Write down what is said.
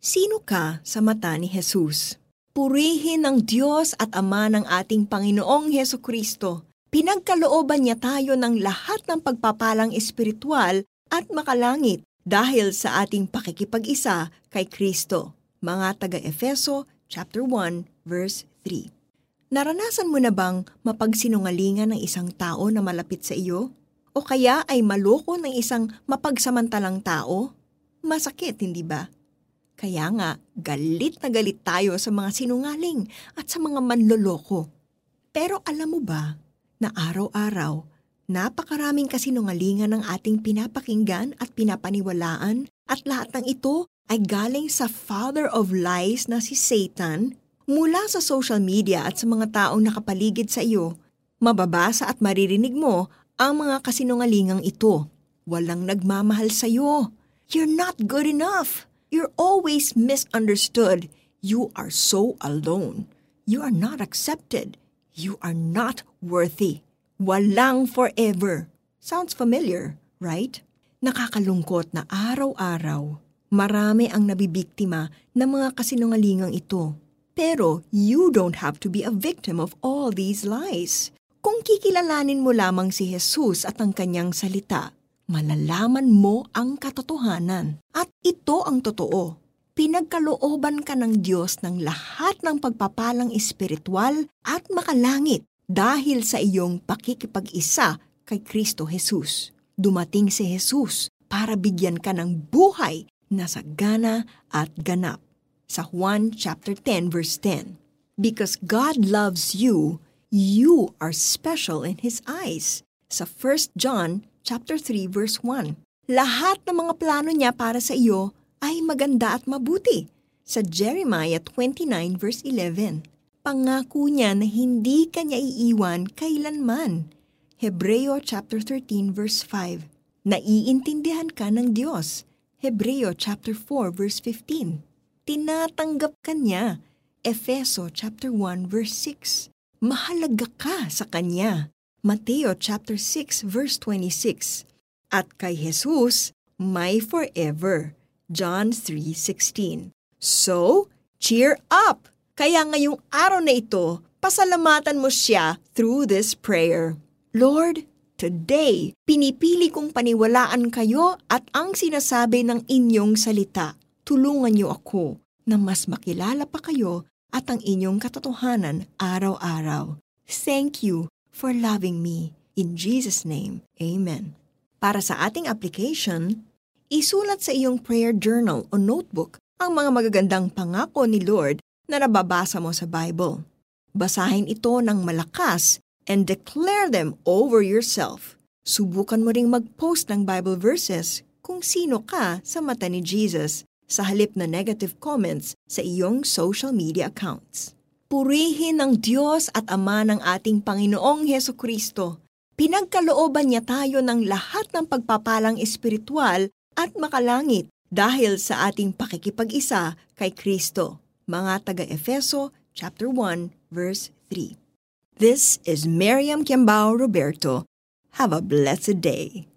Sino ka sa mata ni Jesus? Purihin ng Diyos at Ama ng ating Panginoong Heso Kristo. Pinagkalooban niya tayo ng lahat ng pagpapalang espiritual at makalangit dahil sa ating pakikipag-isa kay Kristo. Mga taga-Efeso chapter 1 verse 3. Naranasan mo na bang mapagsinungalingan ng isang tao na malapit sa iyo? O kaya ay maloko ng isang mapagsamantalang tao? Masakit, hindi ba? Kaya nga, galit na galit tayo sa mga sinungaling at sa mga manloloko. Pero alam mo ba na araw-araw, napakaraming kasinungalingan ng ating pinapakinggan at pinapaniwalaan at lahat ng ito ay galing sa father of lies na si Satan mula sa social media at sa mga taong nakapaligid sa iyo. Mababasa at maririnig mo ang mga kasinungalingang ito. Walang nagmamahal sa iyo. You're not good enough. You're always misunderstood. You are so alone. You are not accepted. You are not worthy. Walang forever. Sounds familiar, right? Nakakalungkot na araw-araw, marami ang nabibiktima ng mga kasinungalingang ito. Pero you don't have to be a victim of all these lies. Kung kikilalanin mo lamang si Jesus at ang kanyang salita, malalaman mo ang katotohanan. At ito ang totoo. Pinagkalooban ka ng Diyos ng lahat ng pagpapalang espiritual at makalangit dahil sa iyong pakikipag-isa kay Kristo Jesus. Dumating si Jesus para bigyan ka ng buhay na sagana at ganap. Sa Juan chapter 10 verse 10. Because God loves you, you are special in His eyes. Sa 1 John chapter 3 verse 1. Lahat ng mga plano niya para sa iyo ay maganda at mabuti. Sa Jeremiah 29 verse 11. Pangako niya na hindi kanya iiwan kailanman. Hebreo chapter 13 verse 5. Naiintindihan ka ng Diyos. Hebreo chapter 4 verse 15. Tinatanggap ka niya. Efeso chapter 1 verse 6. Mahalaga ka sa kanya. Mateo chapter 6 verse 26. At kay Jesus, may forever. John 3:16. So, cheer up. Kaya ngayong araw na ito, pasalamatan mo siya through this prayer. Lord, today, pinipili kong paniwalaan kayo at ang sinasabi ng inyong salita. Tulungan niyo ako na mas makilala pa kayo at ang inyong katotohanan araw-araw. Thank you for loving me. In Jesus' name, Amen. Para sa ating application, isulat sa iyong prayer journal o notebook ang mga magagandang pangako ni Lord na nababasa mo sa Bible. Basahin ito ng malakas and declare them over yourself. Subukan mo ring mag-post ng Bible verses kung sino ka sa mata ni Jesus sa halip na negative comments sa iyong social media accounts. Purihin ng Diyos at Ama ng ating Panginoong Heso Kristo. Pinagkalooban niya tayo ng lahat ng pagpapalang espiritual at makalangit dahil sa ating pakikipag-isa kay Kristo. Mga taga-Efeso chapter 1 verse 3. This is Miriam Kiambao Roberto. Have a blessed day.